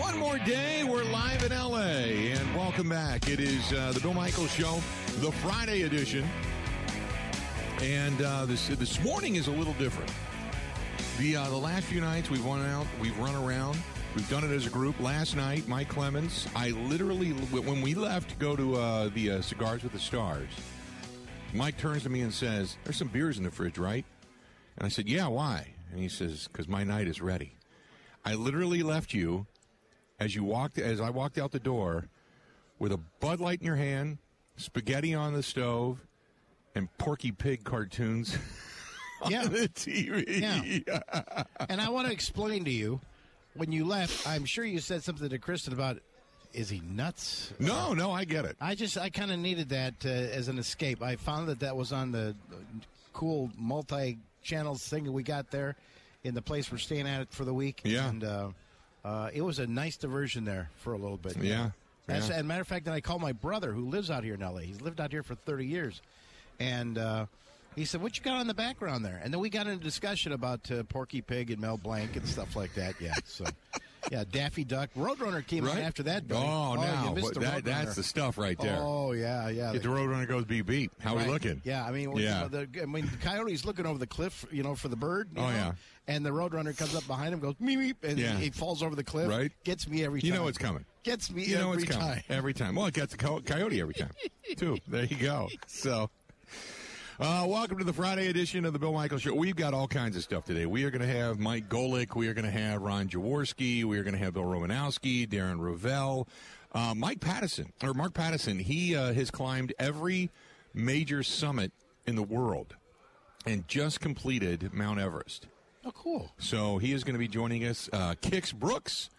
One more day, we're live in LA, and welcome back. It is uh, the Bill Michaels Show, the Friday edition, and uh, this this morning is a little different. The uh, the last few nights we've run out, we've run around, we've done it as a group. Last night, Mike Clemens, I literally when we left to go to uh, the uh, Cigars with the Stars, Mike turns to me and says, "There's some beers in the fridge, right?" And I said, "Yeah, why?" And he says, "Because my night is ready." I literally left you as you walked as I walked out the door with a Bud Light in your hand, spaghetti on the stove, and Porky Pig cartoons Yeah. on the TV. Yeah. and I want to explain to you when you left, I'm sure you said something to Kristen about is he nuts? No, no, I get it. I just I kind of needed that uh, as an escape. I found that that was on the uh, cool multi-channel thing that we got there in the place we're staying at for the week. Yeah. and uh, uh, it was a nice diversion there for a little bit. Yeah, yeah. as a matter of fact, then I called my brother who lives out here in L.A. He's lived out here for 30 years, and. Uh, he said, "What you got on the background there?" And then we got into discussion about uh, Porky Pig and Mel Blanc and stuff like that. Yeah, so yeah, Daffy Duck, Roadrunner came Right after that. buddy. Oh, oh you now missed the that, that's the stuff right there. Oh yeah, yeah. Get the Roadrunner goes beep beep. How Right. we looking? Yeah, I mean, Yeah. you know, the, I mean, the coyote's looking over the cliff, you know, for the bird. Oh, know, yeah. and the roadrunner comes up behind him, goes meep, meep, and Yeah. he falls over the cliff. Right. gets me every time. You know it's coming. Gets me You know every it's coming time. every time. Well, it gets a coyote every time too. There you go. So. Uh, welcome to the Friday edition of the Bill Michael Show. We've got all kinds of stuff today. We are going to have Mike Golic. We are going to have Ron Jaworski. We are going to have Bill Romanowski, Darren Ravel, uh, Mike Pattison, or Mark Pattison. He uh, has climbed every major summit in the world and just completed Mount Everest. Oh, cool. So he is going to be joining us. Uh, Kix Brooks,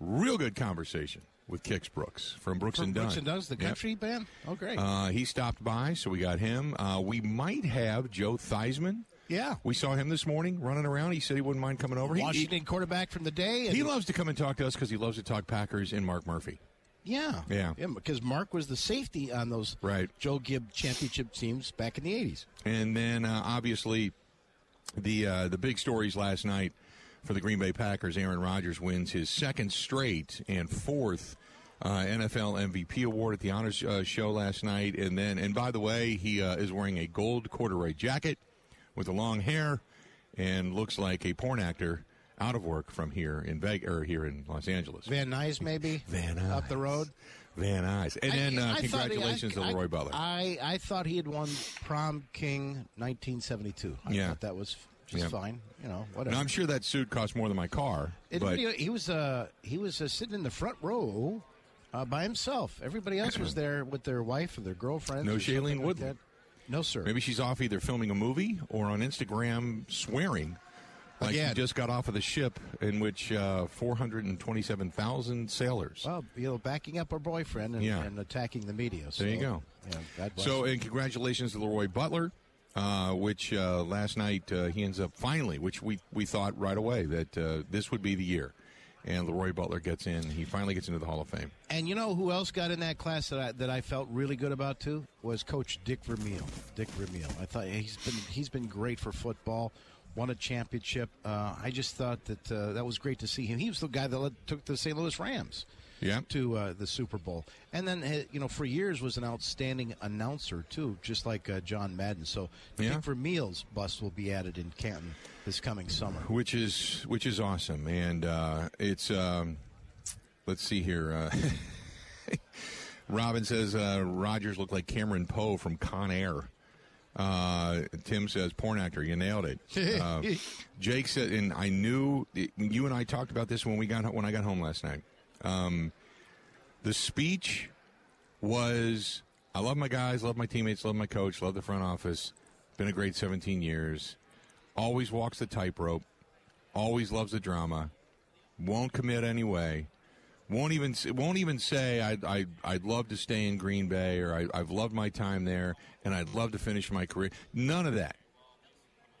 real good conversation with Kix Brooks from Brooks From and Dunn. Brooks and Dunns, the Yep. country band. Oh, great. Uh, he stopped by, so we got him. Uh, we might have Joe Theismann. yeah. We saw him this morning running around. He said he wouldn't mind coming over. He- Washington quarterback from the day. He, and- he loves to come and talk to us because he loves to talk Packers and Mark Murphy. yeah, Yeah. because Mark was the safety on those Right. Joe Gibb championship teams back in the '80s. And then uh, obviously the uh, the big stories last night for the Green Bay Packers. Aaron Rodgers wins his second straight and fourth uh, NFL MVP award at the honors uh, show last night. And then, and by the way, he uh, is wearing a gold corduroy jacket with the long hair and looks like a porn actor out of work from here in Vegas or here in Los Angeles. Van Nuys, maybe Van up the road. Van Nuys. And then I- uh, I thought he- congratulations I- to Leroy Butler. I, I thought he had won prom king 1972. I Yeah. thought that was just Yeah. fine. You know, whatever. now I'm sure that suit cost more than my car, It- but he, he was uh, he was uh, sitting in the front row uh, by himself. Everybody else was there with their wife or their girlfriend. No Shailene like Woodley? No, sir. Maybe she's off either filming a movie or on Instagram swearing. Like she Again. just got off of the ship in which uh, 427,000 sailors. Well, you know, backing up her boyfriend and, Yeah. and attacking the media. So, There you go. Yeah, So, and congratulations to Leroy Butler, uh, which uh, last night uh, he ends up finally, which we, we thought right away that uh, this would be the year. And Leroy Butler gets in. He finally gets into the Hall of Fame. And you know who else got in that class that I that I felt really good about too was Coach Dick Vermeil. Dick Vermeil. I thought he's been he's been great for football. Won a championship. Uh, I just thought that uh, that was great to see him. He was the guy that took the St. Louis Rams Yeah. to uh, the Super Bowl, and then uh, you know for years was an outstanding announcer too, just like uh, John Madden. So the Yeah. Dick Vermeil's bust will be added in Canton this coming summer. which is which is awesome, and uh, it's um, let's see here. Uh, Robin says uh, Rodgers looked like Cameron Poe from Con Air. Uh, Tim says porn actor. You nailed it. Uh, Jake said, and I knew you and I talked about this when we got when I got home last night. Um, the speech was I love my guys, love my teammates, love my coach, love the front office. Been a great 17 years. Always walks the tightrope. Always loves the drama. Won't commit anyway. Won't even won't even say I'd, I'd, I'd love to stay in Green Bay or I, I've loved my time there and I'd love to finish my career. None of that.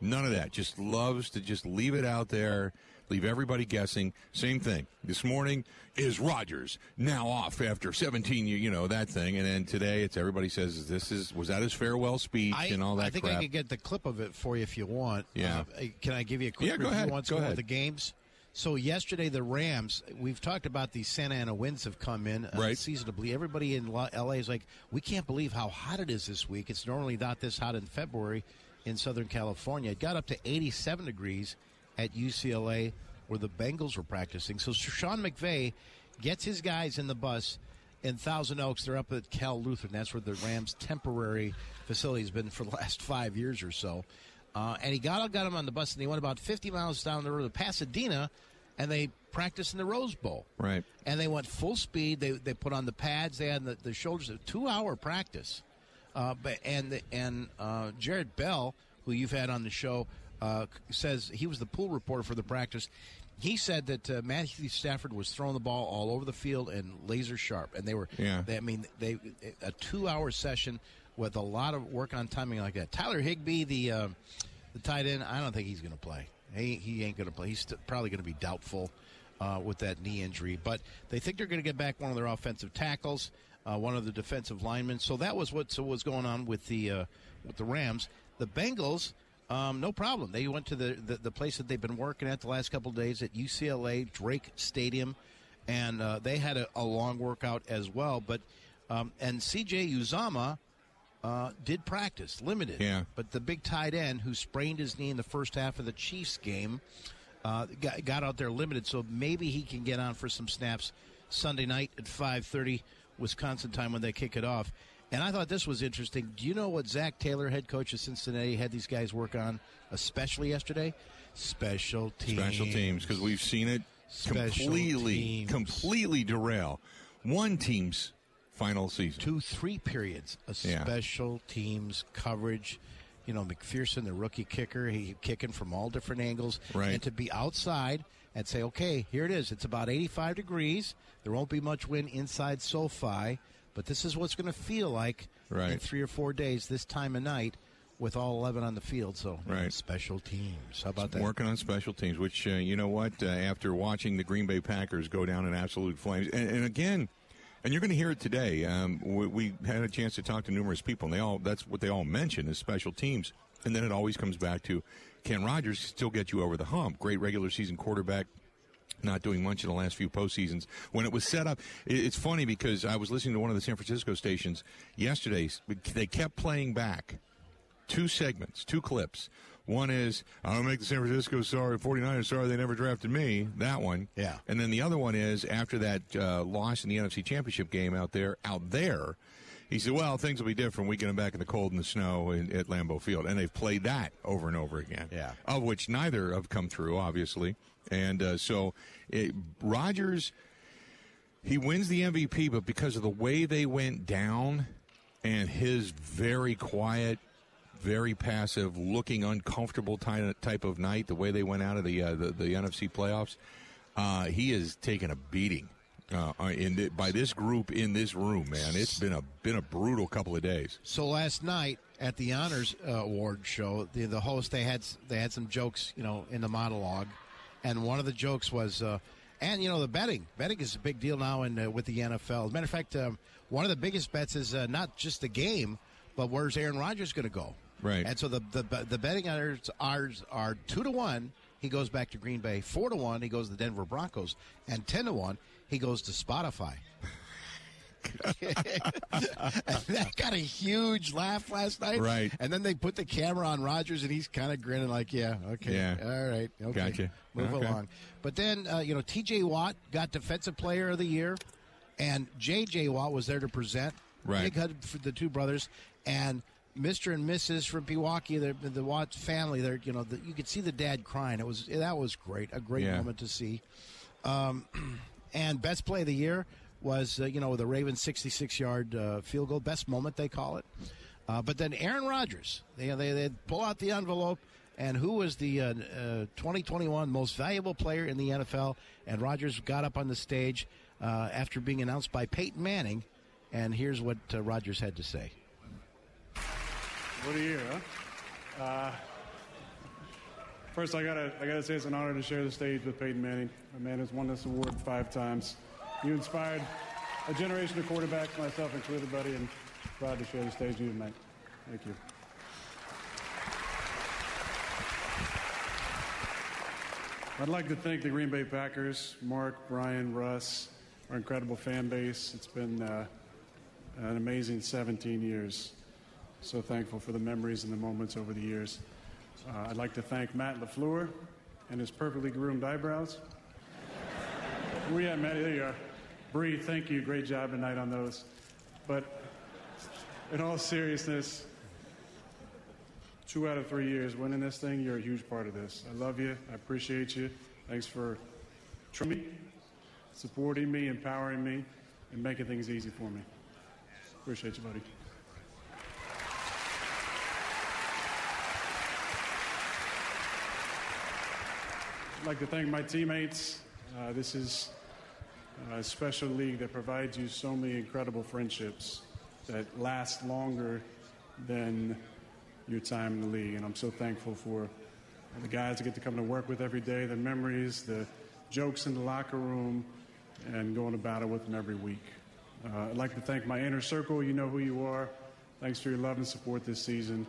None of that. Just loves to just leave it out there, leave everybody guessing. Same thing. This morning is Rodgers now off after 17 years, you know, that thing. And then today it's everybody says this is, was that his farewell speech I, and all that I think crap? I could get the clip of it for you if you want. Yeah. Uh, can I give you a quick Yeah, go ahead. once Go ahead. of the games? So yesterday, the Rams. We've talked about the Santa Ana winds have come in uh, Right. seasonably. Everybody in LA is like, we can't believe how hot it is this week. It's normally not this hot in February in Southern California. It got up to 87 degrees at UCLA where the Bengals were practicing. So Sean McVay gets his guys in the bus in Thousand Oaks. They're up at Cal Lutheran. That's where the Rams' temporary facility has been for the last five years or so. Uh, and he got got him on the bus, and they went about 50 miles down the road to Pasadena, and they practiced in the Rose Bowl. Right. And they went full speed. They they put on the pads. They had the, the shoulders. A two hour practice. Uh, but and and uh, Jared Bell, who you've had on the show, uh, says he was the pool reporter for the practice. He said that uh, Matthew Stafford was throwing the ball all over the field and laser sharp, and they were. Yeah. They, I mean, they a two hour session with a lot of work on timing like that. Tyler Higbee, the uh, the tight end, I don't think he's going to play. He he ain't going to play. He's st- probably going to be doubtful uh, with that knee injury. But they think they're going to get back one of their offensive tackles, uh, one of the defensive linemen. So that was what so was going on with the uh, with the Rams. The Bengals, um, no problem. They went to the, the the place that they've been working at the last couple of days at UCLA Drake Stadium, and uh, they had a, a long workout as well. But um, and CJ Uzomah uh, did practice, limited. Yeah. But the big tight end who sprained his knee in the first half of the Chiefs game uh, got, got out there limited, so maybe he can get on for some snaps Sunday night at 5:30 Wisconsin time when they kick it off. And I thought this was interesting. Do you know what Zac Taylor, head coach of Cincinnati, had these guys work on, especially yesterday? Special teams. Special teams because we've seen it Special completely, teams. completely derail one team's final season. two, three periods of Yeah. special teams coverage. You know, McPherson, the rookie kicker, he kicking from all different angles. Right. And to be outside and say, okay, here it is. It's about 85 degrees. There won't be much wind inside SoFi, but this is what's going to feel like in three or four days this time of night with all 11 on the field. So, Right. special teams. How about that? Working on special teams, which uh, you know what? Uh, after watching the Green Bay Packers go down in absolute flames, and, and again, and you're going to hear it today. Um, we, we had a chance to talk to numerous people, and they all—that's what they all mention is special teams. And then it always comes back to Ken Rodgers still get you over the hump. Great regular season quarterback, not doing much in the last few postseasons. When it was set up, it's funny because I was listening to one of the San Francisco stations yesterday. They kept playing back two segments, two clips. One is, I don't make the San Francisco sorry, 49ers sorry they never drafted me. That one. Yeah. And then the other one is, after that uh, loss in the NFC Championship game out there, out there, he said, well, things will be different. We get them back in the cold and the snow in, at Lambeau Field. And they've played that over and over again. Yeah. Of which neither have come through, obviously. And uh, so it, Rodgers, he wins the MVP, but because of the way they went down and his very quiet, very passive, looking uncomfortable ty- type of night, the way they went out of the uh, the, the NFC playoffs, uh, he has taken a beating. Uh, in the, by this group in this room, man, it's been a been a brutal couple of days. So last night at the honors uh, award show, the the host they had they had some jokes, you know, in the monologue, and one of the jokes was, uh, and you know, the betting betting is a big deal now in uh, with the NFL. As a matter of fact, um, one of the biggest bets is uh, not just the game, but where's Aaron Rodgers going to go? Right. And so the the, the betting odds ours are two to one. He goes back to Green Bay. Four to one. He goes to the Denver Broncos, and ten to one. He goes to Spotify. that got a huge laugh last night. Right. And then they put the camera on Rodgers, and he's kind of grinning, like, "Yeah, okay, Yeah. all right, okay, Gotcha. move Okay. along." But then, uh, you know, T.J. Watt got Defensive Player of the Year, and J.J. Watt was there to present. Right. Big hug for the two brothers, and Mr. and Mrs. from Pewaukee, the, the Watt family. There, you know, the, you could see the dad crying. It was that was great, a great Yeah. moment to see. Um, and best play of the year was uh, you know the Ravens 66 yard uh, field goal, best moment they call it. Uh, but then Aaron Rodgers, they they they pull out the envelope. And who was the uh, uh, 2021 most valuable player in the NFL? And Rodgers got up on the stage uh, after being announced by Peyton Manning. And here's what Rodgers had to say. What a year, huh? Uh, first, I gotta, I gotta say it's an honor to share the stage with Peyton Manning. A man who's won this award five times. You inspired a generation of quarterbacks, myself included, buddy, and proud to share the stage with you made. Thank you. I'd like to thank the Green Bay Packers, Mark, Brian, Russ, our incredible fan base. It's been uh, an amazing 17 years. So thankful for the memories and the moments over the years. Uh, I'd like to thank Matt LaFleur and his perfectly groomed eyebrows. Where you at, Matt? There you are. Bree, thank you. Great job tonight on those. But in all seriousness, two out of three years winning this thing, you're a huge part of this. I love you. I appreciate you. Thanks for me, supporting me, empowering me, and making things easy for me. Appreciate you, buddy. I'd like to thank my teammates. Uh, this is a special league that provides you so many incredible friendships that last longer than your time in the league. And I'm so thankful for the guys I get to come to work with every day, the memories, the jokes in the locker room, and going to battle with them every week. Uh, I'd like to thank my inner circle. You know who you are. Thanks for your love and support this season,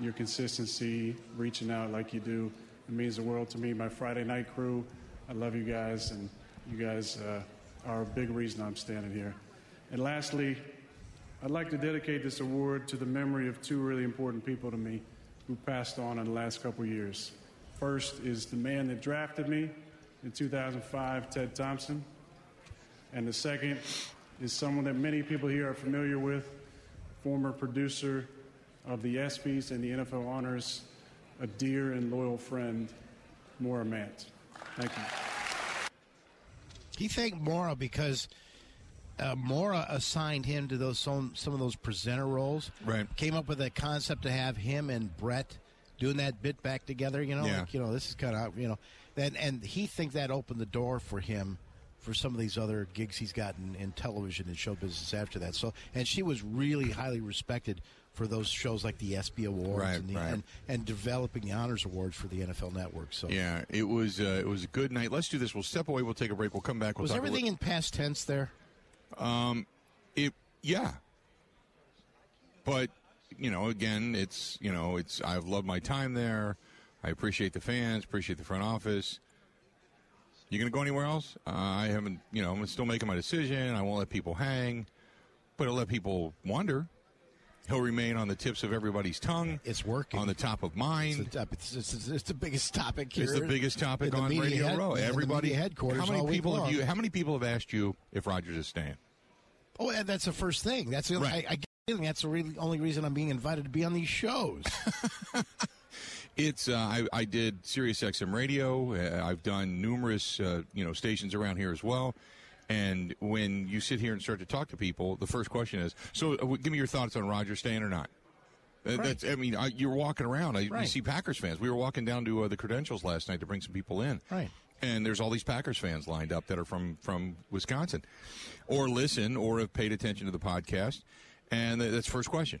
your consistency, reaching out like you do. It means the world to me. My Friday night crew, I love you guys, and you guys uh, are a big reason I'm standing here. And lastly, I'd like to dedicate this award to the memory of two really important people to me who passed on in the last couple years. First is the man that drafted me in 2005, Ted Thompson. And the second is someone that many people here are familiar with, former producer of the ESPYs and the NFL Honors, a dear and loyal friend, Maura Mandt. Thank you. He thanked Maura because uh, Maura assigned him to those some, some of those presenter roles. Right. Came up with a concept to have him and Brett doing that bit back together. You know, Yeah. like, you know, this is kind of you know, and and he thinks that opened the door for him for some of these other gigs he's gotten in television and show business after that. So, and she was really highly respected for those shows like the ESPY Awards Right, and, the, right. and and developing the honors awards for the NFL Network. So, Yeah, it was uh, it was a good night. Let's do this. We'll step away. We'll take a break. We'll come back. We'll was everything in past tense there? Um, it yeah but you know again it's you know it's i've loved my time there i appreciate the fans appreciate the front office you gonna go anywhere else uh, i haven't you know i'm still making my decision i won't let people hang but i'll let people wonder he'll remain on the tips of everybody's tongue It's working. on the top of mind It's, the- it's, it's, it's the biggest topic here. it's the biggest topic on Radio head- Row. Everybody, headquarters. How many people have you? How many people have asked you if Rodgers is staying? Oh, and that's the first thing. That's the Right. I, I get the feeling that's the really, only reason I'm being invited to be on these shows. It's uh, I, I did Sirius XM radio. Uh, I've done numerous uh, you know stations around here as well. And when you sit here and start to talk to people, the first question is, "So, uh, give me your thoughts on Roger staying or not." Uh, That's. I mean, I, you're walking around. I, You see Packers fans. We were walking down to uh, the credentials last night to bring some people in. Right. And there's all these Packers fans lined up that are from from Wisconsin, or listen or have paid attention to the podcast. And th- that's the first question.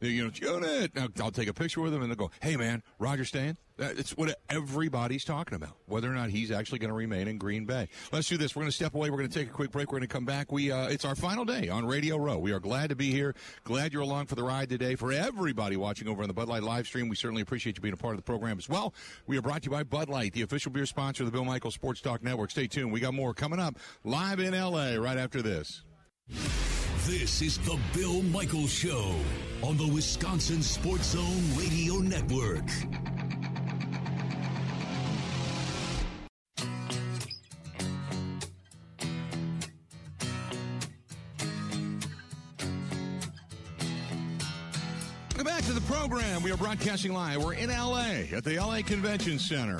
You know, Jonah. Now, I'll take a picture with them, and they'll go, "Hey, man, Roger staying." It's what everybody's talking about, whether or not he's actually going to remain in Green Bay. Let's do this. We're going to step away. We're going to take a quick break. We're going to come back. We uh, it's our final day on Radio Row. We are glad to be here. Glad you're along for the ride today. For everybody watching over on the Bud Light live stream, we certainly appreciate you being a part of the program as well. We are brought to you by Bud Light, the official beer sponsor of the Bill Michael Sports Talk Network. Stay tuned. We got more coming up live in LA right after this. This is the Bill Michaels Show on the Wisconsin Sports Zone Radio Network. Welcome back to the program. We are broadcasting live. We're in LA at the LA Convention Center,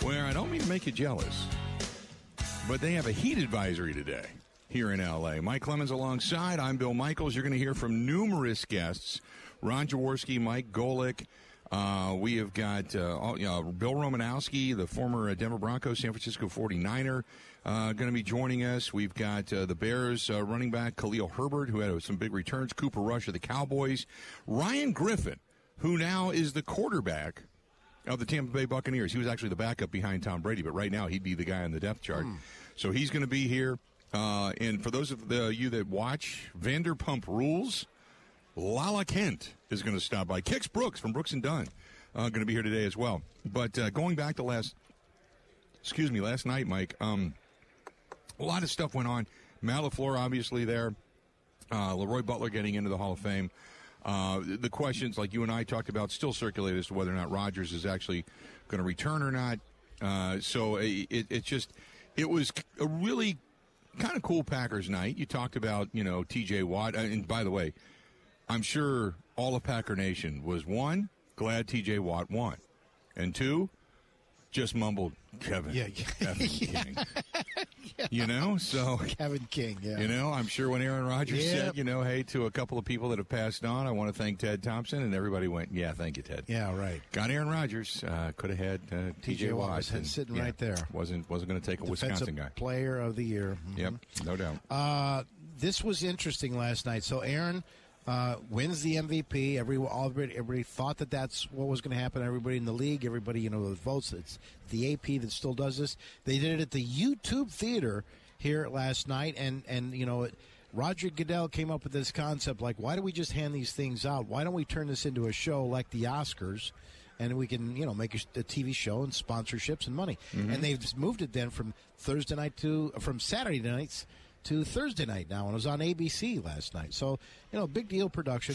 where I don't mean to make you jealous, but they have a heat advisory today here in LA. Mike Clemens alongside. I'm Bill Michaels. You're going to hear from numerous guests Ron Jaworski, Mike Golick. Uh, we have got uh, all, you know, Bill Romanowski, the former uh, Denver Broncos, San Francisco 49er, uh, going to be joining us. We've got uh, the Bears uh, running back Khalil Herbert, who had some big returns, Cooper Rush of the Cowboys, Ryan Griffin, who now is the quarterback of the Tampa Bay Buccaneers. He was actually the backup behind Tom Brady, but right now he'd be the guy on the depth chart. So he's going to be here. Uh, and for those of the, you that watch Vanderpump Rules, Lala Kent is going to stop by. Kix Brooks from Brooks and Dunn uh, going to be here today as well. But uh, going back to last excuse me, last night, Mike. Um, a lot of stuff went on. Matt LaFleur, obviously, there. Uh, Leroy Butler getting into the Hall of Fame. Uh, the questions, like you and I talked about, still circulate as to whether or not Rodgers is actually going to return or not. Uh, so it, it just, it was a really kind of cool Packers night. You talked about, you know, TJ Watt. Uh, and by the way, I'm sure all of Packer Nation was one, glad TJ Watt won. And two, just mumbled Kevin. Yeah, Kevin King. You know, so Kevin King. Yeah. you know, I'm sure when Aaron Rodgers Yep. said, you know, hey, to a couple of people that have passed on, I want to thank Ted Thompson, and everybody went, yeah, thank you, Ted. Yeah, right. Got Aaron Rodgers. Uh, could have had uh, T.J. Watt Watt was and, sitting yeah, right there. Wasn't wasn't going to take a Defensive Wisconsin guy. Player of the Year. Mhm. Yep, no doubt. Uh, this was interesting last night. So Aaron uh, wins the MVP. Every everybody, everybody thought that that's what was going to happen. Everybody in the league, everybody you know votes. It's the AP that still does this. They did it at the YouTube Theater here last night, and and you know. It, Roger Goodell came up with this concept like, why do we just hand these things out? Why don't we turn this into a show like the Oscars? and we can you know make a, a TV show and sponsorships and money. And they've moved it then from Thursday night to from Saturday nights to Thursday night now, and it was on ABC last night. So you know, big deal production.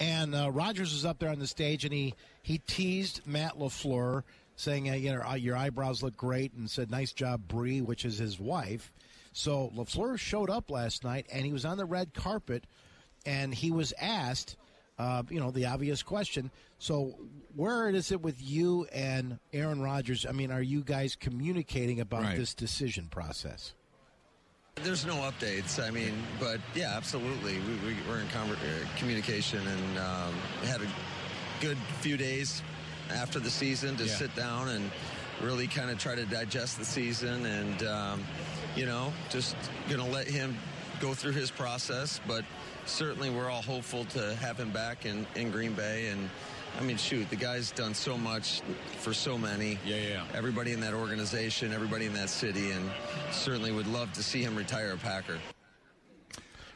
And uh, Rodgers was up there on the stage, and he he teased Matt LaFleur, saying, uh, "You know, uh, your eyebrows look great," and said, "Nice job, Bree," which is his wife. So LaFleur showed up last night, and he was on the red carpet, and he was asked, uh, you know, the obvious question. So, where is it with you and Aaron Rodgers? I mean, are you guys communicating about Right. this decision process? There's no updates. I mean, but yeah, absolutely. We, we, we're in conver- uh, communication and um, had a good few days after the season to Yeah. sit down and really kind of try to digest the season and, um, you know, just going to let him go through his process. But certainly we're all hopeful to have him back in, in Green Bay. And I mean, shoot, the guy's done so much for so many. Yeah, yeah, yeah. Everybody in that organization, everybody in that city, and certainly would love to see him retire a Packer.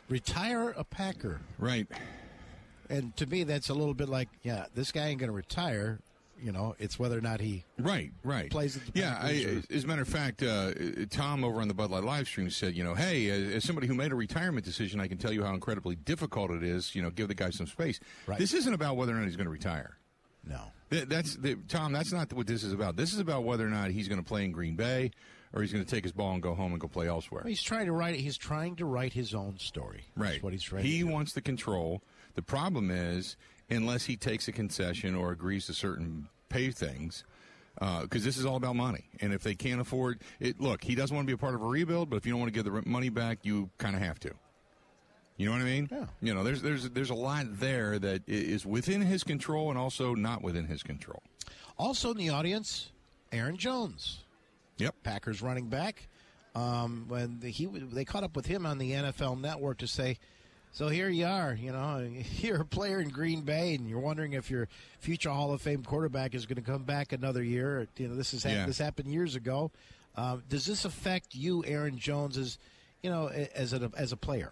Retire a Packer. Right. And to me, that's a little bit like, yeah, this guy ain't going to retire. You know, it's whether or not he. Right, right. Plays yeah, I, as a matter of fact, uh, Tom over on the Bud Light live stream said, you know, hey, as, as somebody who made a retirement decision, I can tell you how incredibly difficult it is. You know, give the guy some space. Right. This isn't about whether or not he's going to retire. No. Th- That's the, Tom. That's not what this is about. This is about whether or not he's going to play in Green Bay or he's going to take his ball and go home and go play elsewhere. He's trying to write. He's trying to write his own story. Right. That's what he's trying. He wants the control. The problem is, unless he takes a concession or agrees to certain pay things, because this is all about money. And if they can't afford it, look, he doesn't want to be a part of a rebuild. But if you don't want to give the money back, you kind of have to. You know what I mean? Yeah. You know, there's there's there's a lot there that is within his control and also not within his control. Also in the audience, Aaron Jones. Yep. Packers running back. Um, when he they caught up with him on the NFL Network to say, so here you are, you know, you're a player in Green Bay, and you're wondering if your future Hall of Fame quarterback is going to come back another year. You know, this is Yeah. this happened years ago. Uh, does this affect you, Aaron Jones, as you know, as a as a player?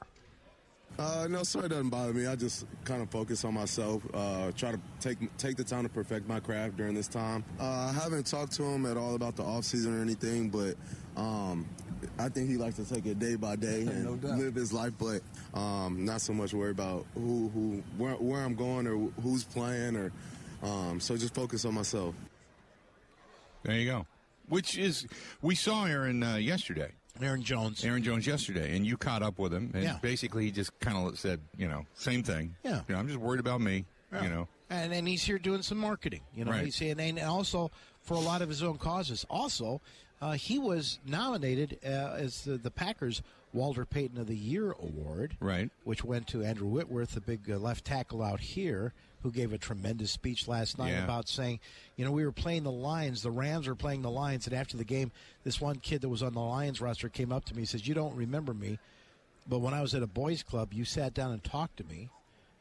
Uh, no, sir, it doesn't bother me. I just kind of focus on myself. Uh, try to take take the time to perfect my craft during this time. Uh, I haven't talked to him at all about the off season or anything, but um, I think he likes to take it day by day and live his life. But um, not so much worry about who who where, where I'm going or who's playing or. Um, so just focus on myself. There you go. Which is we saw Aaron uh, yesterday. Aaron Jones. Aaron Jones yesterday, and you caught up with him, and Yeah. basically he just kind of said, you know, same thing. Yeah. You know, I'm just worried about me. You know, and and he's here doing some marketing. You know, Right. he's and, and also for a lot of his own causes. Also, uh, he was nominated uh, as the, the Packers Walter Payton of the Year award, Right. Which went to Andrew Whitworth, the big uh, left tackle out here, who gave a tremendous speech last night Yeah. about saying, you know, we were playing the Lions, the Rams were playing the Lions, and after the game, this one kid that was on the Lions roster came up to me and says, "You don't remember me." But when I was at a boys' club, you sat down and talked to me,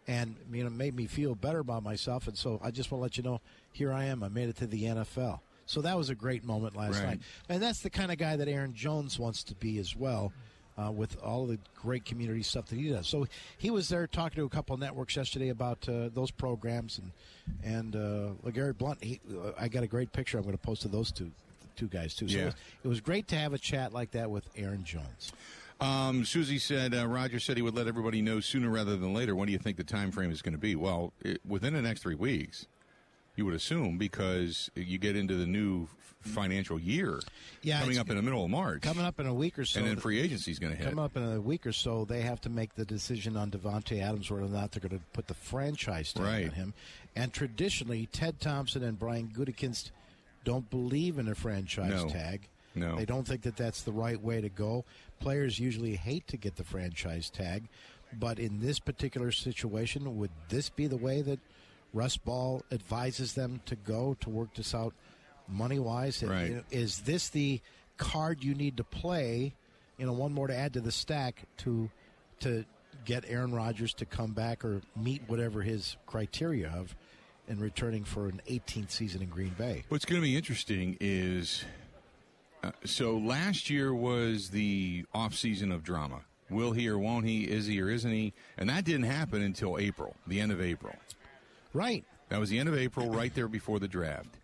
and you know made me feel better about myself. And so I just want to let you know, here I am. I made it to the NFL. So that was a great moment last Right. night, and that's the kind of guy that Aaron Jones wants to be as well. Uh, with all the great community stuff that he does, so he was there talking to a couple of networks yesterday about uh, those programs, and and uh, LeGarrette Blount. He, uh, I got a great picture. I'm going to post of those two two guys too. So Yeah. it, was, it was great to have a chat like that with Aaron Jones. Um, Susie said uh, Roger said he would let everybody know sooner rather than later. When do you think the time frame is going to be? Well, it, within the next three weeks, you would assume because you get into the new financial year Yeah, coming up in the middle of March, Coming up in a week or so, and then free agency is going to hit. Coming up in a week or so, they have to make the decision on Davante Adams whether or not they're going to put the franchise tag Right. on him. And traditionally, Ted Thompson and Brian Gutekunst don't believe in a franchise No. tag. No. They don't think that that's the right way to go. Players usually hate to get the franchise tag, but in this particular situation, would this be the way that Russ Ball advises them to go to work this out money wise? Right. Is this the card you need to play? You know, one more to add to the stack to to get Aaron Rodgers to come back or meet whatever his criteria of in returning for an 18th season in Green Bay. What's going to be interesting is uh, so last year was the off season of drama. Will he or won't he? Is he or isn't he? And that didn't happen until April, the end of April. Right. That was the end of April, right there before the draft.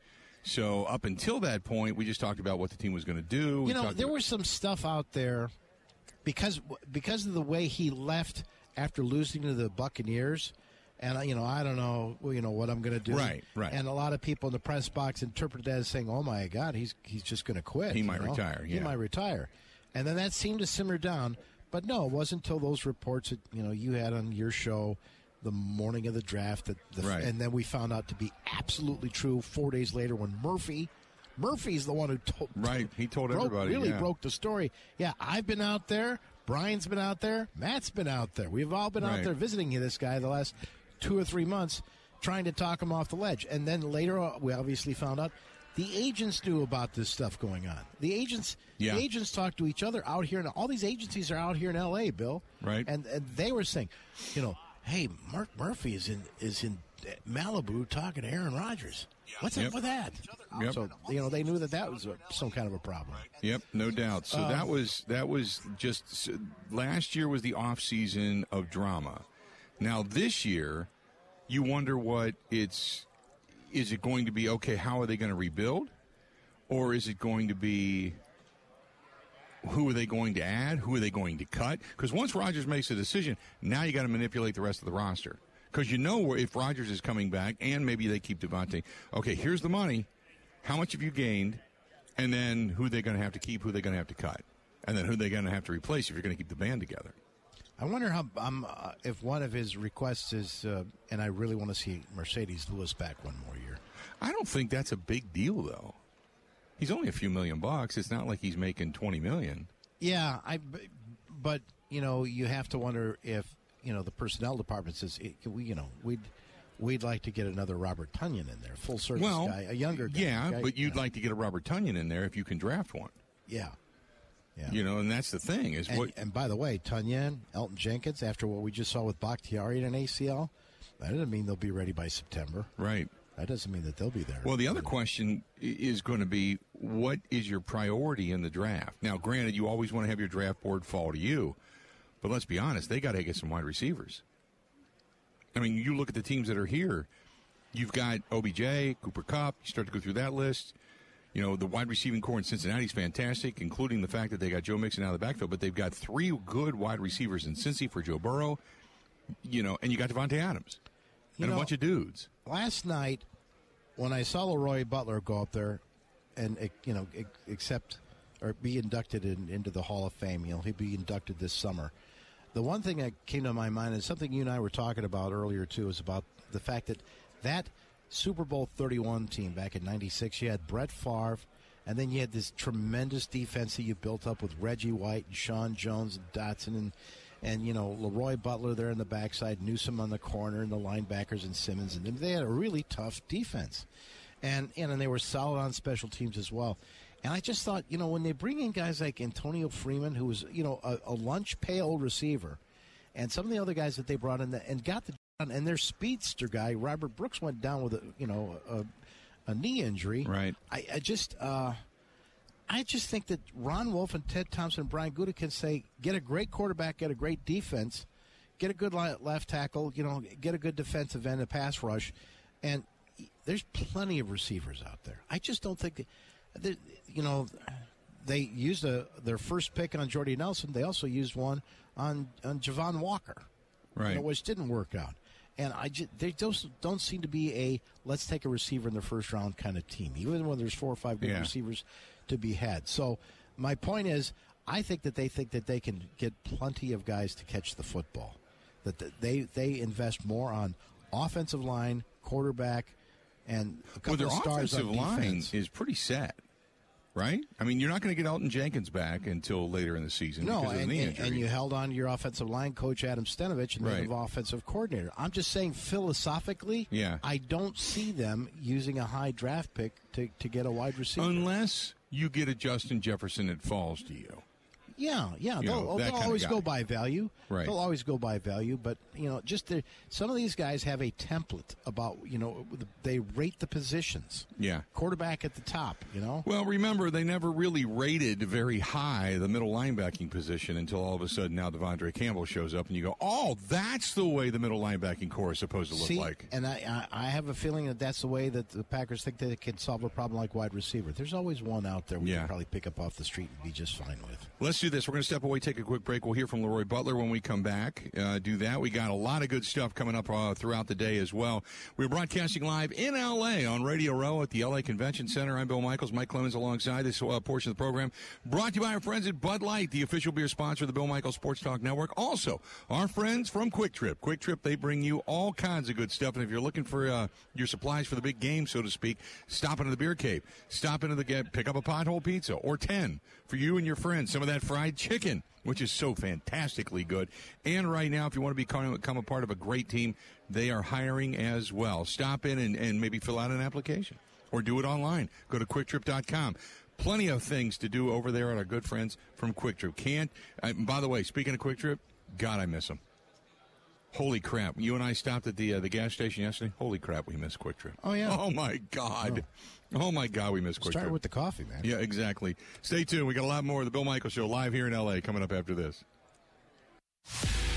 So up until that point, we just talked about what the team was going to do. You know, there about- was some stuff out there because because of the way he left after losing to the Buccaneers. And you know, I don't know, well, you know, what I'm going to do. Right, right. And a lot of people in the press box interpreted that as saying, "Oh my God, he's he's just going to quit. He might know? retire, He might retire." And then that seemed to simmer down. But no, it wasn't until those reports that you know you had on your show the morning of the draft that, the, Right. and then we found out to be absolutely true four days later when Murphy, Murphy's the one who told Right, he told broke- everybody, Really yeah. broke the story. Yeah, I've been out there. Brian's been out there. Matt's been out there. We've all been out there visiting this guy the last two or three months, trying to talk him off the ledge. And then later, on, we obviously found out the agents knew about this stuff going on. The agents, Yeah. the agents talk to each other out here, and all these agencies are out here in L.A. Bill, Right. And, and they were saying, you know, hey, Mark Murphy is in is in Malibu talking to Aaron Rodgers. What's Yep. up with that? Yep. So you know they knew that that was a, some kind of a problem. Yep, no doubt. So Um, that was that was just s- last year was the off season of drama. Now this year, you wonder what it's is it going to be okay, how are they going to rebuild? Or is it going to be who are they going to add? Who are they going to cut? Because once Rodgers makes a decision, now you got to manipulate the rest of the roster. Because you know if Rodgers is coming back and maybe they keep Davante, okay, here's the money. How much have you gained? And then who they going to have to keep, who they going to have to cut? And then who they going to have to replace if you're going to keep the band together. I wonder how um, uh, if one of his requests is, uh, and I really want to see Marcedes Lewis back one more year. I don't think that's a big deal, though. He's only a few million bucks. It's not like he's making 20 million. Yeah, I. But you know, you have to wonder if you know the personnel department says eh, we, you know, we'd we'd like to get another Robert Tonyan in there, full service Well, guy, a younger guy. Yeah, guy, but you you'd know. like to get a Robert Tonyan in there if you can draft one. yeah, yeah. You know, and that's the thing is And, what and by the way, Tonyan, Elgton Jenkins, after what we just saw with Bakhtiari and an ACL, that doesn't mean they'll be ready by September. right. That doesn't mean that they'll be there. Well, the other question is going to be what is your priority in the draft? Now, granted, you always want to have your draft board fall to you, but let's be honest, they got to get some wide receivers. I mean, you look at the teams that are here. You've got OBJ, Cooper Kupp. You start to go through that list. You know, the wide receiving corps in Cincinnati is fantastic, including the fact that they got Joe Mixon out of the backfield, but they've got three good wide receivers in Cincy for Joe Burrow, you know, and you got Davante Adams You and a bunch of dudes. last night when I saw Leroy Butler go up there and eh, you know accept or be inducted in, into the Hall of Fame, you know he'll be inducted this summer. The one thing that came to my mind is something you and I were talking about earlier too, is about the fact that that Super Bowl Thirty One team back in '96, you had Brett Favre. And then you had this tremendous defense that you built up with Reggie White and Sean Jones and Dotson and and you know Leroy Butler there in the backside, Newsome on the corner, and the linebackers and Simmons, and they had a really tough defense, and and, and they were solid on special teams as well. And I just thought, you know, when they bring in guys like Antonio Freeman, who was you know a, a lunch pail receiver, and some of the other guys that they brought in that, and got the and their speedster guy Robert Brooks went down with a you know a, a knee injury. Right. I, I just. Uh, I just think that Ron Wolf and Ted Thompson and Brian Guda can say, get a great quarterback, get a great defense, get a good left tackle, you know, get a good defensive end, a pass rush, and there's plenty of receivers out there. I just don't think that you know, they used a, their first pick on Jordy Nelson. They also used one on on Javon Walker, Right. you know, which didn't work out. And I just, they just don't seem to be a let's take a receiver in the first round kind of team, even when there's four or five good Yeah. receivers to be had. So my point is, I think that they think that they can get plenty of guys to catch the football. That they they invest more on offensive line, quarterback, and a couple Well, their of stars offensive on line is pretty set, right? I mean, you're not going to get Elgton Jenkins back until later in the season No, because of the and, knee and, injury. and you held on to your offensive line coach Adam Stenavich and Right. the offensive coordinator. I'm just saying philosophically, Yeah. I don't see them using a high draft pick to, to get a wide receiver. Unless you get a Justin Jefferson that falls to you. Yeah, yeah. You They'll, know, oh, they'll always go by value. Right. They'll always go by value, but you know, just the, some of these guys have a template about you know they rate the positions. Yeah. Quarterback at the top. You know. Well, remember, they never really rated very high the middle linebacking position until all of a sudden now Devondre Campbell shows up and you go, oh, that's the way the middle linebacking corps is supposed to look See, like. and I, I I have a feeling that that's the way that the Packers think they can solve a problem like wide receiver. There's always one out there we Yeah. can probably pick up off the street and be just fine with. Let's do this. We're going to step away, take a quick break. We'll hear from Leroy Butler when we come back. Uh, do that. We got a lot of good stuff coming up uh, throughout the day as well. We're broadcasting live in LA on Radio Row at the LA Convention Center. I'm Bill Michaels. Mike Clemens alongside this uh, portion of the program. Brought to you by our friends at Bud Light, the official beer sponsor of the Bill Michaels Sports Talk Network. Also, our friends from Kwik Trip. Kwik Trip, they bring you all kinds of good stuff. And if you're looking for uh, your supplies for the big game, so to speak, stop into the beer cave. Stop into the get, pick up a pothole pizza or 10 for you and your friends. Some of that fried chicken which is so fantastically good. And right now, if you want to become, become a part of a great team, they are hiring as well. Stop in and, and maybe fill out an application or do it online. Go to kwiktrip.com. Plenty of things to do over there at our good friends from Kwik Trip. Can't, uh, by the way, speaking of Kwik Trip, God, I miss them. Holy crap! You and I stopped at the uh, the gas station yesterday. Holy crap, we missed Kwik Trip. Oh, yeah. Oh my God. Oh, Oh, my God, we miss Quick Start Trip. with the coffee, man. Yeah, exactly. Stay tuned. We got a lot more of the Bill Michaels Show live here in LA coming up after this.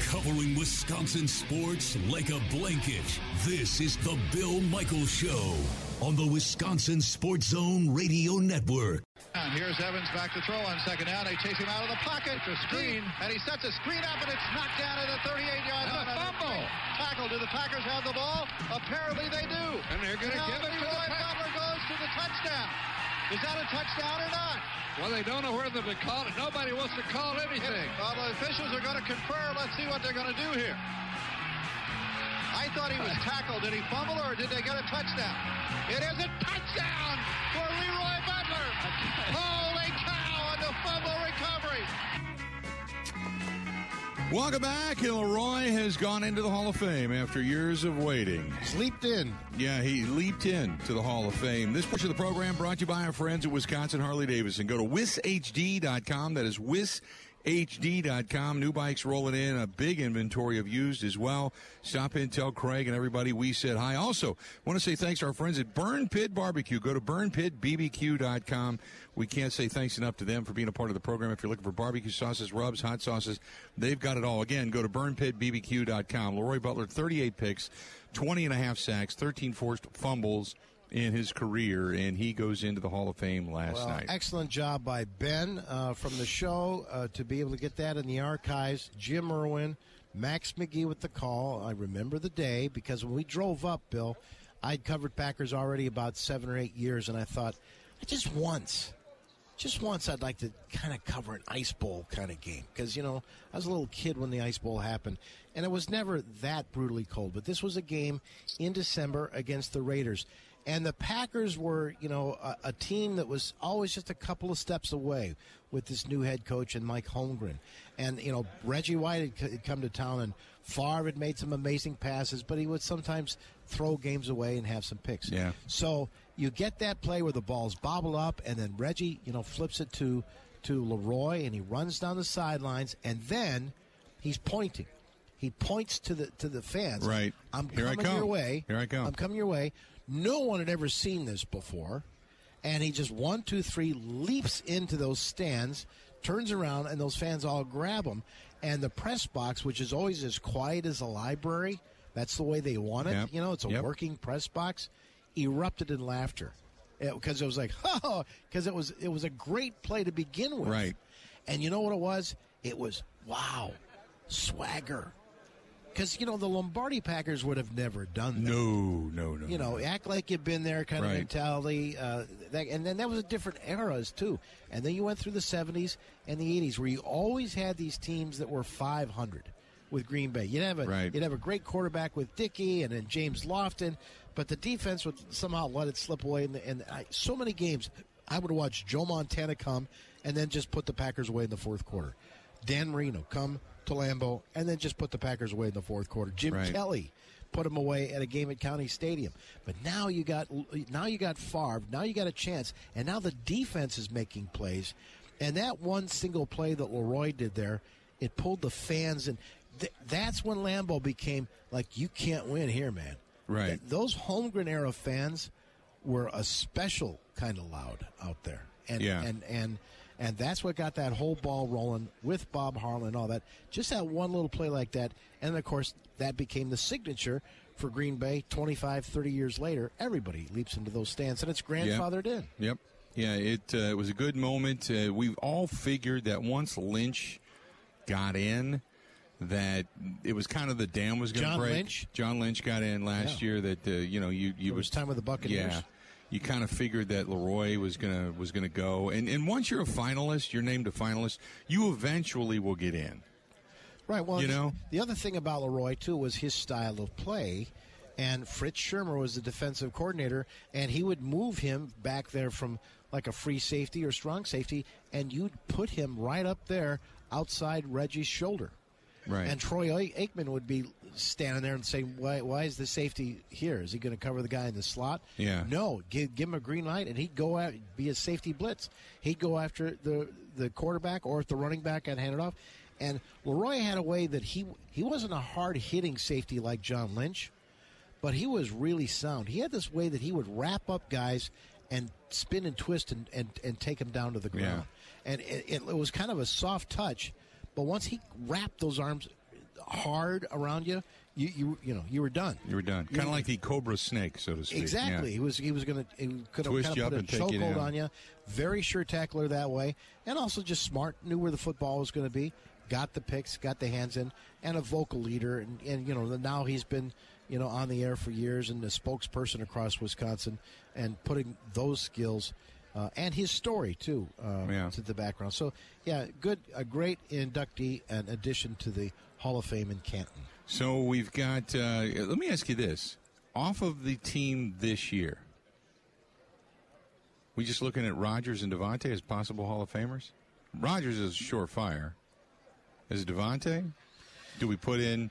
Covering Wisconsin sports like a blanket. This is the Bill Michaels Show on the Wisconsin Sports Zone Radio Network. And here's Evans back to throw on second down. They chase him out of the pocket. The screen. And he sets a screen up, and it's knocked down at the 38-yard line. A fumble. Tackle. Do the Packers have the ball? Apparently they do. And they're gonna Now give it to the Packers. Butler goes to the touchdown. Is that a touchdown or not? Well, they don't know whether to call it. Nobody wants to call anything. Well, the officials are going to confer. Let's see what they're going to do here. I thought he was tackled. Did he fumble or did they get a touchdown? It is a touchdown for Leroy Butler. Holy cow on the fumble recovery. Welcome back. Leroy has gone into the Hall of Fame after years of waiting. Leaped in. Yeah, he leaped in to the Hall of Fame. This portion of the program brought to you by our friends at Wisconsin Harley Davidson. Go to wishd.com. That is wishd.com. New bikes rolling in. A big inventory of used as well. Stop in, tell Craig and everybody we said hi. Also, want to say thanks to our friends at Burn Pit Barbecue. Go to burnpitbbq.com. We can't say thanks enough to them for being a part of the program. If you're looking for barbecue sauces, rubs, hot sauces, they've got it all. Again, go to burnpitbbq.com. Leroy Butler, 38 picks, 20 and a half sacks, 13 forced fumbles in his career, and he goes into the Hall of Fame last Well, night. excellent job by Ben uh, from the show uh, to be able to get that in the archives. Jim Irwin, Max McGee with the call. I remember the day because when we drove up, Bill, I'd covered Packers already about seven or eight years, and I thought, just once, just once, I'd like to kind of cover an ice bowl kind of game because you know I was a little kid when the ice bowl happened, and it was never that brutally cold. But this was a game in December against the Raiders, and the Packers were you know a, a team that was always just a couple of steps away with this new head coach and Mike Holmgren, and you know Reggie White had, had come to town and. Favre had made some amazing passes, but he would sometimes throw games away and have some picks. Yeah. So you get that play where the ball's bobble up, and then Reggie, you know, flips it to to Leroy, and he runs down the sidelines, and then he's pointing. He points to the to the fans. Right. I'm Here I coming your come. way. Here I come. I'm coming your way. No one had ever seen this before, and he just one, two, three leaps into those stands, turns around, and those fans all grab him. And the press box, which is always as quiet as a library, that's the way they want it. Yep. You know, it's a Yep. working press box, erupted in laughter. because it, was like, oh, because it was it was a great play to begin with, Right. And you know what it was? It was wow, swagger. Because you know the Lombardi Packers would have never done that. No, no, no. You know, act like you've been there kind Right. of mentality. Uh, that, and then that was a different eras too. And then you went through the '70s and the '80s, where you always had these teams that were 500 with Green Bay. You'd have a Right. you'd have a great quarterback with Dickey and then James Lofton, but the defense would somehow let it slip away. And, and I, so many games, I would watch Joe Montana come and then just put the Packers away in the fourth quarter. Dan Marino come to Lambeau and then just put the Packers away in the fourth quarter. Jim Right. Kelly put him away at a game at County Stadium. But now you got now you got Favre. Now you got a chance, and now the defense is making plays. And that one single play that LeRoy did there, it pulled the fans, and th- that's when Lambeau became like you can't win here, man. Right. Th- those Holmgren era fans were a special kind of loud out there, and Yeah. and and and that's what got that whole ball rolling with Bob Harlan and all that. Just that one little play like that, and then of course that became the signature for Green Bay. 25, 30 years later, everybody leaps into those stands, and it's grandfathered in. Yep. Yeah, it uh, it was a good moment. Uh, we've all figured that once Lynch got in, that it was kind of the dam was going to John break. Lynch? John Lynch got in last Yeah. year. That uh, you know you you It was time with the Buccaneers. Yeah, you kind of figured that LeRoy was gonna was gonna go, and and once you're a finalist, you're named a finalist. You eventually will get in. Right. Well, You know? the other thing about LeRoy too was his style of play, and Fritz Shurmur was the defensive coordinator, and he would move him back there from like a free safety or strong safety, and you'd put him right up there outside Reggie's shoulder. Right. And Troy Aikman would be standing there and saying, "Why? Why is the safety here? Is he going to cover the guy in the slot? Yeah. No. Give, give him a green light, and he'd go out be a safety blitz. He'd go after the the quarterback, or if the running back got handed off. And LeRoy had a way that he he wasn't a hard hitting safety like John Lynch, but he was really sound. He had this way that he would wrap up guys and spin and twist and, and, and take him down to the ground. And it, it, it was kind of a soft touch, but once he wrapped those arms hard around you, you you you know you were done. You were done. Kind of like the cobra snake, so to speak. Exactly. He was he was going to could have kind of put a and take you chokehold on you. Very sure tackler that way, and also just smart. Knew where the football was going to be. Got the picks, got the hands in, and a vocal leader. And, and you know now he's been you know on the air for years and a spokesperson across Wisconsin, and putting those skills. Uh, and his story too uh, Yeah. to the background. So yeah, good, a great inductee and addition to the Hall of Fame in Canton. So we've got. Uh, let me ask you this: off of the team this year, we just looking at Rodgers and Davante as possible Hall of Famers. Rodgers is surefire. Is Davante? Do we put in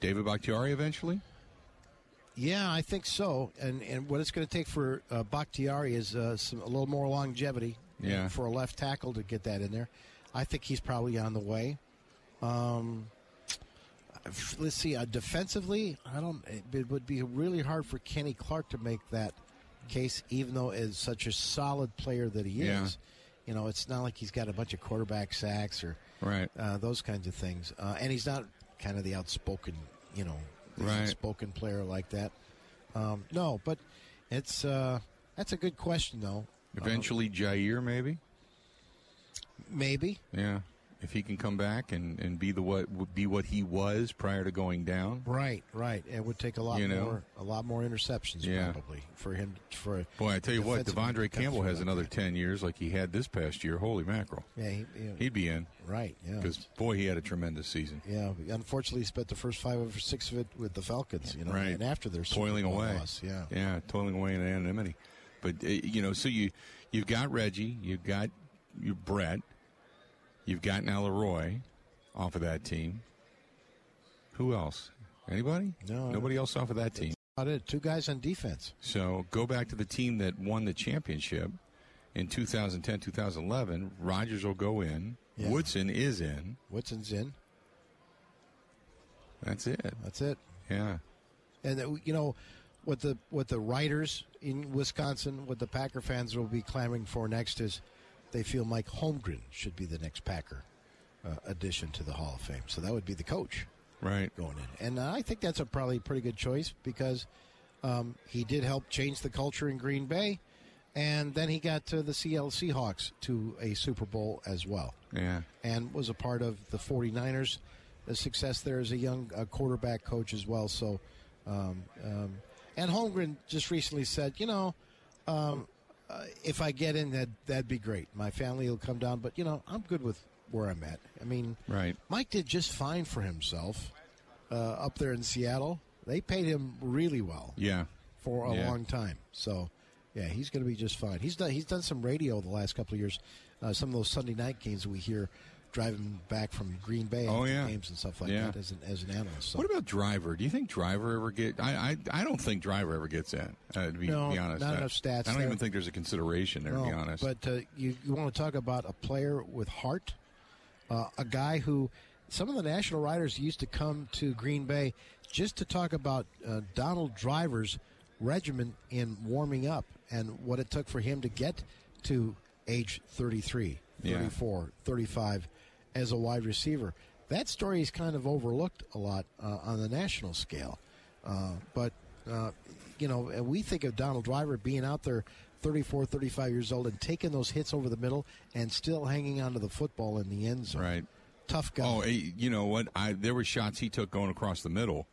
David Bakhtiari eventually? Yeah, I think so. And and what it's going to take for uh, Bakhtiari is uh, some a little more longevity. uh, Yeah. For a left tackle to get that in there, I think he's probably on the way. Um, let's see. Uh, defensively, I don't. It, it would be really hard for Kenny Clark to make that case, even though as such a solid player that he Yeah. is. You know, it's not like he's got a bunch of quarterback sacks or Right. uh, those kinds of things. Uh, and he's not kind of the outspoken, you know, Right. outspoken player like that. Um, no, but it's uh, that's a good question though. Eventually, Jaire maybe. Maybe Yeah, if he can come back and, and be the what be what he was prior to going down. right, right. It would take a lot You know? more, a lot more interceptions Yeah. probably for him. For Boy, I tell you what, De'Vondre Campbell has another that. ten years like he had this past year. Holy mackerel! Yeah, he, He'd be in right. Yeah, because boy, he had a tremendous season. yeah. Unfortunately, he spent the first five or six of it with the Falcons. You know, Right. and after their toiling away. loss, yeah. yeah, toiling away in anonymity. But uh, you know, so you you've got Reggie, you've got you Brett, you've got now LeRoy off of that team. Who else? Anybody? No, nobody else off of that team. About it. Two guys on defense. So go back to the team that won the championship in 2010, 2011. Rodgers will go in. Yeah. Woodson is in. Woodson's in. That's it. That's it. Yeah. And uh, you know what the what the writers in Wisconsin, what the Packer fans will be clamoring for next is they feel Mike Holmgren should be the next Packer uh, addition to the Hall of Fame. So that would be the coach Right. going in, and I think that's a probably pretty good choice because um, he did help change the culture in Green Bay. and then he got to the CL Seahawks to a Super Bowl as well. Yeah. And was a part of the 49ers' the success there as a young uh, quarterback coach as well. So, um, um, and Holmgren just recently said, you know, um, uh, if I get in, that that'd be great. My family will come down, but you know, I'm good with where I'm at. I mean, right. Mike did just fine for himself uh, up there in Seattle. They paid him really well. Yeah. For a Yeah. long time. So, yeah, he's going to be just fine. He's done he's done some radio the last couple of years. Uh, some of those Sunday night games we hear driving back from Green Bay Oh, yeah. games and stuff like Yeah. that as an as an analyst. So. What about Driver? Do you think Driver ever get? I I, I don't think Driver ever gets in. Uh, to be, No, be honest, not I, enough stats I don't there. even think there's a consideration there. to be honest, But uh, you, you want to talk about a player with heart, uh, a guy who some of the national writers used to come to Green Bay just to talk about uh, Donald Driver's regimen in warming up and what it took for him to get to age 33, Yeah. 34, 35 as a wide receiver. That story is kind of overlooked a lot uh, on the national scale. Uh, but, uh, you know, and we think of Donald Driver being out there 34, 35 years old and taking those hits over the middle and still hanging onto the football in the end zone. right. Tough guy. Oh, you know what? I there were shots he took going across the middle,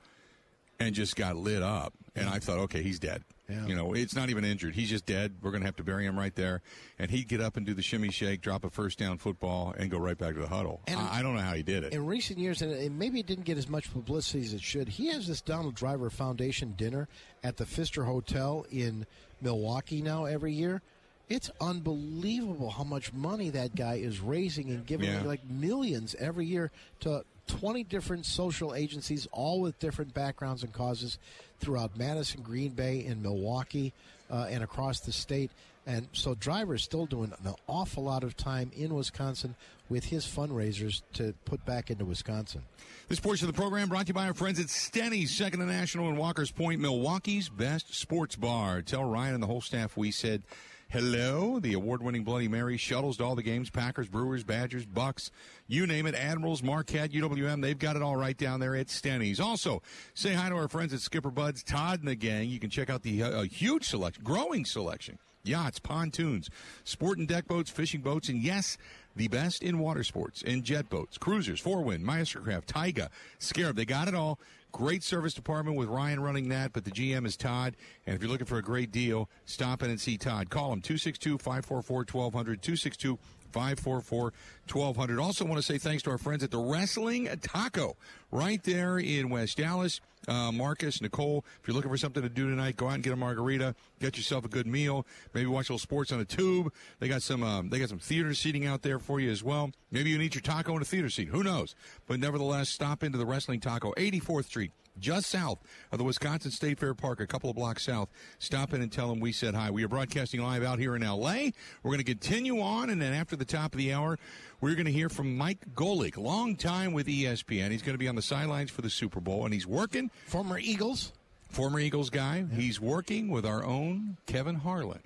and just got lit up. And I thought, okay, he's dead. Yeah. You know, it's not even injured. He's just dead. We're going to have to bury him right there. And he'd get up and do the shimmy shake, drop a first down football, and go right back to the huddle. And- I, I don't know how he did it. in recent years, and maybe it didn't get as much publicity as it should, he has this Donald Driver Foundation dinner at the Pfister Hotel in Milwaukee now every year. It's unbelievable how much money that guy is raising and giving Yeah. like millions every year to 20 different social agencies, all with different backgrounds and causes throughout Madison, Green Bay, and Milwaukee, uh, and across the state. And so Driver is still doing an awful lot of time in Wisconsin with his fundraisers to put back into Wisconsin. This portion of the program brought to you by our friends at Steny's, Second and National in Walker's Point, Milwaukee's best sports bar. Tell Ryan and the whole staff we said hello. The award-winning Bloody Mary shuttles to all the games: Packers, Brewers, Badgers, Bucks, you name it. Admirals, Marquette, UWM. They've got it all right down there at Steny's. Also, say hi to our friends at Skipper Buds, Todd and the gang. You can check out the uh, huge selection, growing selection. Yachts, pontoons, sport and deck boats, fishing boats, and yes, the best in water sports, in jet boats, cruisers, Four Winns, Mastercraft, Tyga, Scarab. They got it all. Great service department with Ryan running that, but the GM is Todd. And if you're looking for a great deal, stop in and see Todd. Call him 262 544 1200, 262 544 1200. Also, want to say thanks to our friends at the Wrestling Taco right there in West Allis. Uh, Marcus, Nicole, if you're looking for something to do tonight, go out and get a margarita, get yourself a good meal, maybe watch a little sports on a tube. They got some, um, they got some theater seating out there for you as well. Maybe you eat your taco in a theater seat. Who knows? But nevertheless, stop into the Wrestling Taco, 84th Street, just south of the Wisconsin State Fair Park, a couple of blocks south. Stop in and tell them we said hi. We are broadcasting live out here in L.A. We're going to continue on, and then after the top of the hour, we're going to hear from Mike Golic, long time with ESPN. He's going to be on the sidelines for the Super Bowl, and he's working. Former Eagles. Former Eagles guy. He's working with our own Kevin Harlan,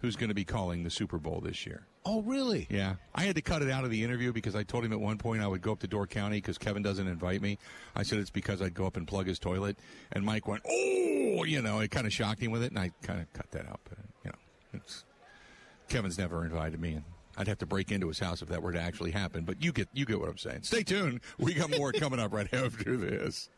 who's going to be calling the Super Bowl this year. Oh, really? Yeah. I had to cut it out of the interview because I told him at one point I would go up to Door County because Kevin doesn't invite me. I said it's because I'd go up and plug his toilet. And Mike went, oh, you know, it kind of shocked him with it. And I kind of cut that out. But, you know, it's Kevin's never invited me. And I'd have to break into his house if that were to actually happen. But you get, you get what I'm saying. Stay tuned. We got more coming up right after this.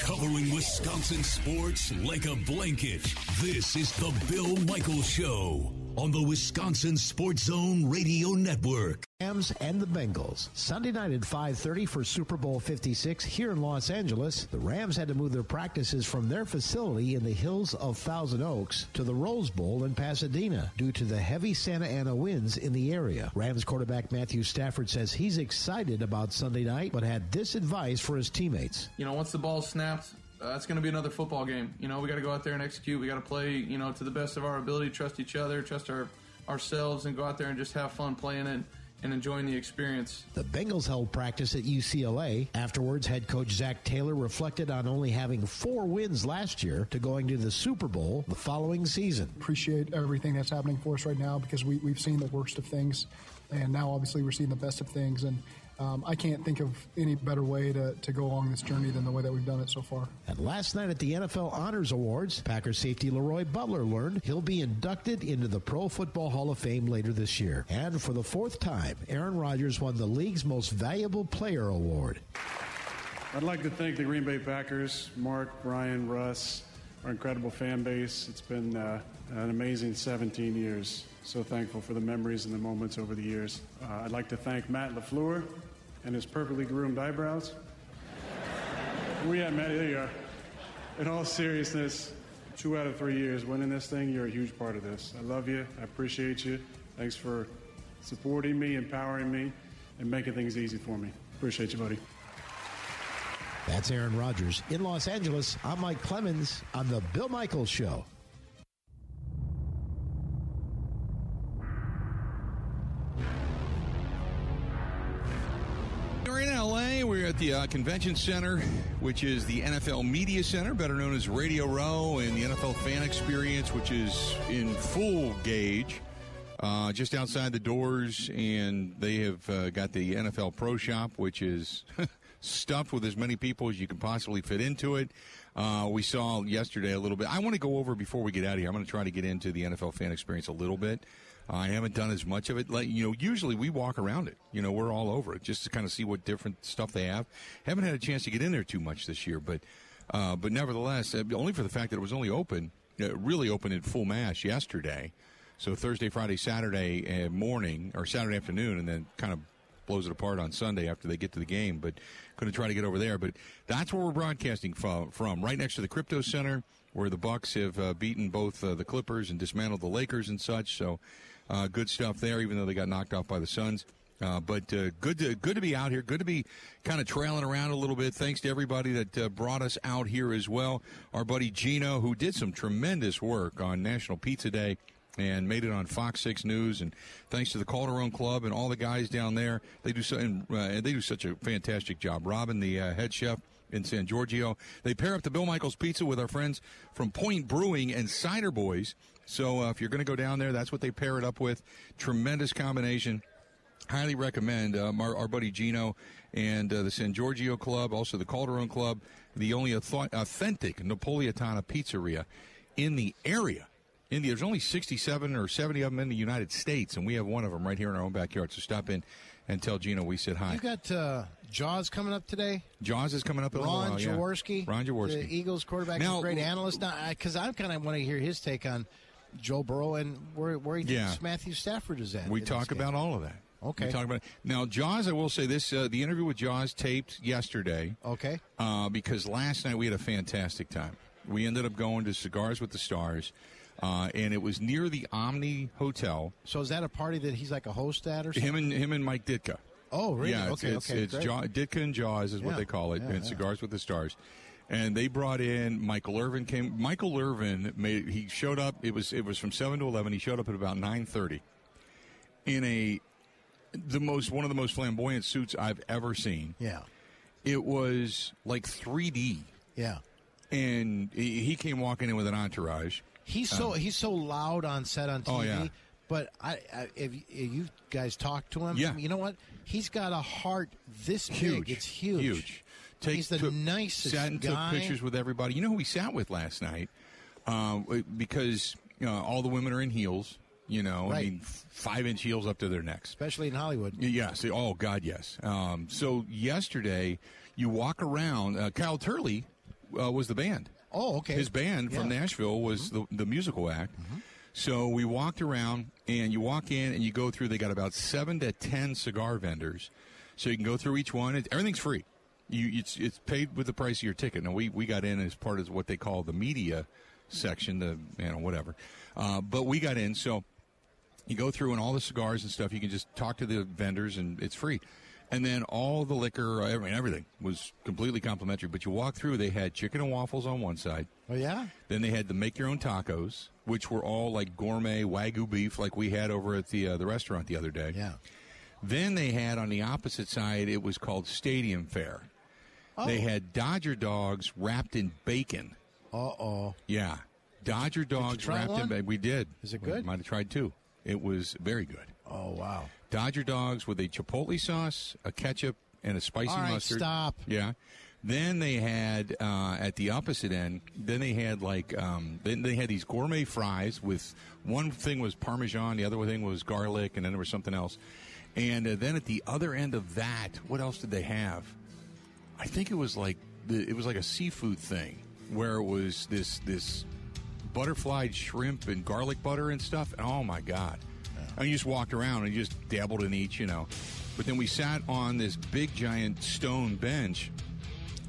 Covering Wisconsin sports like a blanket. This is the Bill Michaels Show on the Wisconsin Sports Zone Radio Network. Rams and the Bengals. Sunday night at 5:30 for Super Bowl 56 here in Los Angeles. The Rams had to move their practices from their facility in the hills of Thousand Oaks to the Rose Bowl in Pasadena due to the heavy Santa Ana winds in the area. Rams quarterback Matthew Stafford says he's excited about Sunday night but had this advice for his teammates. You know, once the ball snapped, it's going to be another football game. You know, we got to go out there and execute. We got to play, you know, to the best of our ability, trust each other, trust our ourselves, and go out there and just have fun playing it and enjoying the experience. The Bengals held practice at UCLA. Afterwards, head coach Zac Taylor reflected on only having four wins last year to going to the Super Bowl the following season. appreciate everything that's happening for us right now because we, we've seen the worst of things and now obviously we're seeing the best of things and um, I can't think of any better way to, to go along this journey than the way that we've done it so far. And last night at the NFL Honors Awards, Packers safety LeRoy Butler learned he'll be inducted into the Pro Football Hall of Fame later this year. And for the fourth time, Aaron Rodgers won the league's most valuable player award. I'd like to thank the Green Bay Packers, Mark, Brian, Russ, our incredible fan base. It's been uh, an amazing 17 years. So thankful for the memories and the moments over the years. Uh, I'd like to thank Matt LaFleur and his perfectly groomed eyebrows. You at, Matt? There you are. In all seriousness, two out of three years winning this thing, you're a huge part of this. I love you. I appreciate you. Thanks for supporting me, empowering me, and making things easy for me. Appreciate you, buddy. That's Aaron Rodgers. In Los Angeles, I'm Mike Clemens on The Bill Michaels Show. Uh, Convention Center, which is the NFL Media Center, better known as Radio Row, and the NFL Fan Experience, which is in full gauge. Uh, just outside the doors, and they have uh, got the NFL Pro Shop, which is stuffed with as many people as you can possibly fit into it. Uh, we saw yesterday a little bit. I want to go over before we get out of here. I'm going to try to get into the NFL fan experience a little bit. I haven't done as much of it. Like you know, usually we walk around it. You know, we're all over it just to kind of see what different stuff they have. Haven't had a chance to get in there too much this year, but uh, but nevertheless, uh, only for the fact that it was only open, uh, really open in full mass yesterday. So Thursday, Friday, Saturday uh, morning or Saturday afternoon, and then kind of blows it apart on Sunday after they get to the game. But going to try to get over there. But that's where we're broadcasting from, from right next to the Crypto Center, where the Bucks have uh, beaten both uh, the Clippers and dismantled the Lakers and such. So uh, good stuff there, even though they got knocked off by the Suns. Uh, but uh, good to good to be out here. Good to be kind of trailing around a little bit. Thanks to everybody that uh, brought us out here as well. Our buddy Gino, who did some tremendous work on National Pizza Day and made it on Fox Six News. And thanks to the Calderone Club and all the guys down there, they do so. And, uh, they do such a fantastic job. Robin, the uh, head chef in San Giorgio, they pair up the Bill Michaels Pizza with our friends from Point Brewing and Cider Boys. So uh, if you're going to go down there, that's what they pair it up with. Tremendous combination. Highly recommend um, our, our buddy Gino and uh, the San Giorgio Club, also the Calderone Club, the only authentic Napolitana pizzeria in the area. India, there's only 67 or 70 of them in the United States, and we have one of them right here in our own backyard. So stop in and tell Gino we said hi. You got uh, Jaws coming up today. Jaws is coming up. In Ron while, Jaworski. Yeah. Ron Jaworski, the Eagles quarterback, now, great analyst. Now, because I kind of want to hear his take on Joe Burrow and where where he yeah. thinks Matthew Stafford is at. We talk about all of that. Okay. We talk about it. now Jaws. I will say this: uh, the interview with Jaws taped yesterday. Okay. Uh, because last night we had a fantastic time. We ended up going to Cigars with the Stars. Uh, and it was near the Omni Hotel. So is that a party that he's like a host at, or something? Him and him and Mike Ditka. Oh, really? Yeah, okay, it's, okay, it's, it's Jaw, Ditka and Jaws is yeah, what they call it, yeah, and. Cigars with the Stars. And they brought in Michael Irvin. Came Michael Irvin made he showed up. It was it was from seven to eleven. He showed up at about nine thirty, in a the most one of the most flamboyant suits I've ever seen. Yeah, it was like three D. Yeah, and he, he came walking in with an entourage. He's so Um, he's so loud on set on TV. Oh, yeah. But I, I if, if you guys talk to him, Yeah. you know what? He's got a heart this huge. big. It's huge. Huge. Take, he's the took- nicest Sat and guy. took pictures with everybody. You know who we sat with last night? Um, because you know, all the women are in heels. You know, I mean, five inch heels up to their necks. especially in Hollywood. Yes. Oh God, yes. Um, so yesterday, you walk around. Uh, Kyle Turley uh, was the band. Oh, okay. His band from Yeah. Mm-hmm. Nashville was the, the musical act. So we walked around, and you walk in, and you go through. They got about seven to ten cigar vendors, so you can go through each one. Everything's free. You it's it's paid with the price of your ticket. Now we we got in as part of what they call the media section, the you know whatever, uh, but we got in. So you go through and all the cigars and stuff. You can just talk to the vendors, and it's free. And then all the liquor, I mean, everything was completely complimentary. But you walk through, they had chicken and waffles on one side. Oh yeah. Then they had the make your own tacos, which were all like gourmet wagyu beef, like we had over at the uh, the restaurant the other day. Yeah. Then they had on the opposite side, it was called Stadium Fare. Oh. They had Dodger dogs wrapped in bacon. Uh oh. Yeah, Dodger dogs wrapped one? in bacon. We did. Is it We good? might have tried two. It was very good. Oh wow. Dodger dogs with a chipotle sauce, a ketchup, and a spicy All right, mustard. stop. Yeah. Then they had uh, at the opposite end. Then they had like um, then they had these gourmet fries with one thing was parmesan, the other thing was garlic, and then there was something else. And uh, then at the other end of that, what else did they have? I think it was like the, it was like a seafood thing where it was this this butterflied shrimp and garlic butter and stuff. And oh my god! And you just walked around and you just dabbled in each, you know. But then we sat on this big giant stone bench,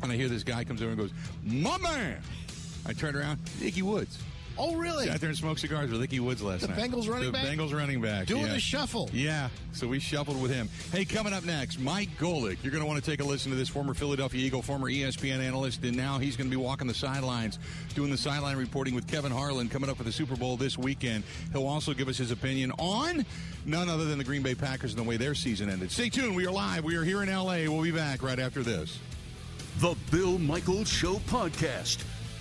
and I hear this guy comes over and goes, "My man!" I turned around, Ickey Woods. Oh, really? Sat there and smoked cigars with Ickey Woods last The night. Bengals running the back? Bengals running back. Doing yeah. the shuffle. Yeah, so we shuffled with him. Hey, coming up next, Mike Golic. You're going to want to take a listen to this former Philadelphia Eagle, former ESPN analyst, and now he's going to be walking the sidelines, doing the sideline reporting with Kevin Harlan coming up for the Super Bowl this weekend. He'll also give us his opinion on none other than the Green Bay Packers and the way their season ended. Stay tuned. We are live. We are here in L.A. We'll be back right after this. The Bill Michaels Show podcast.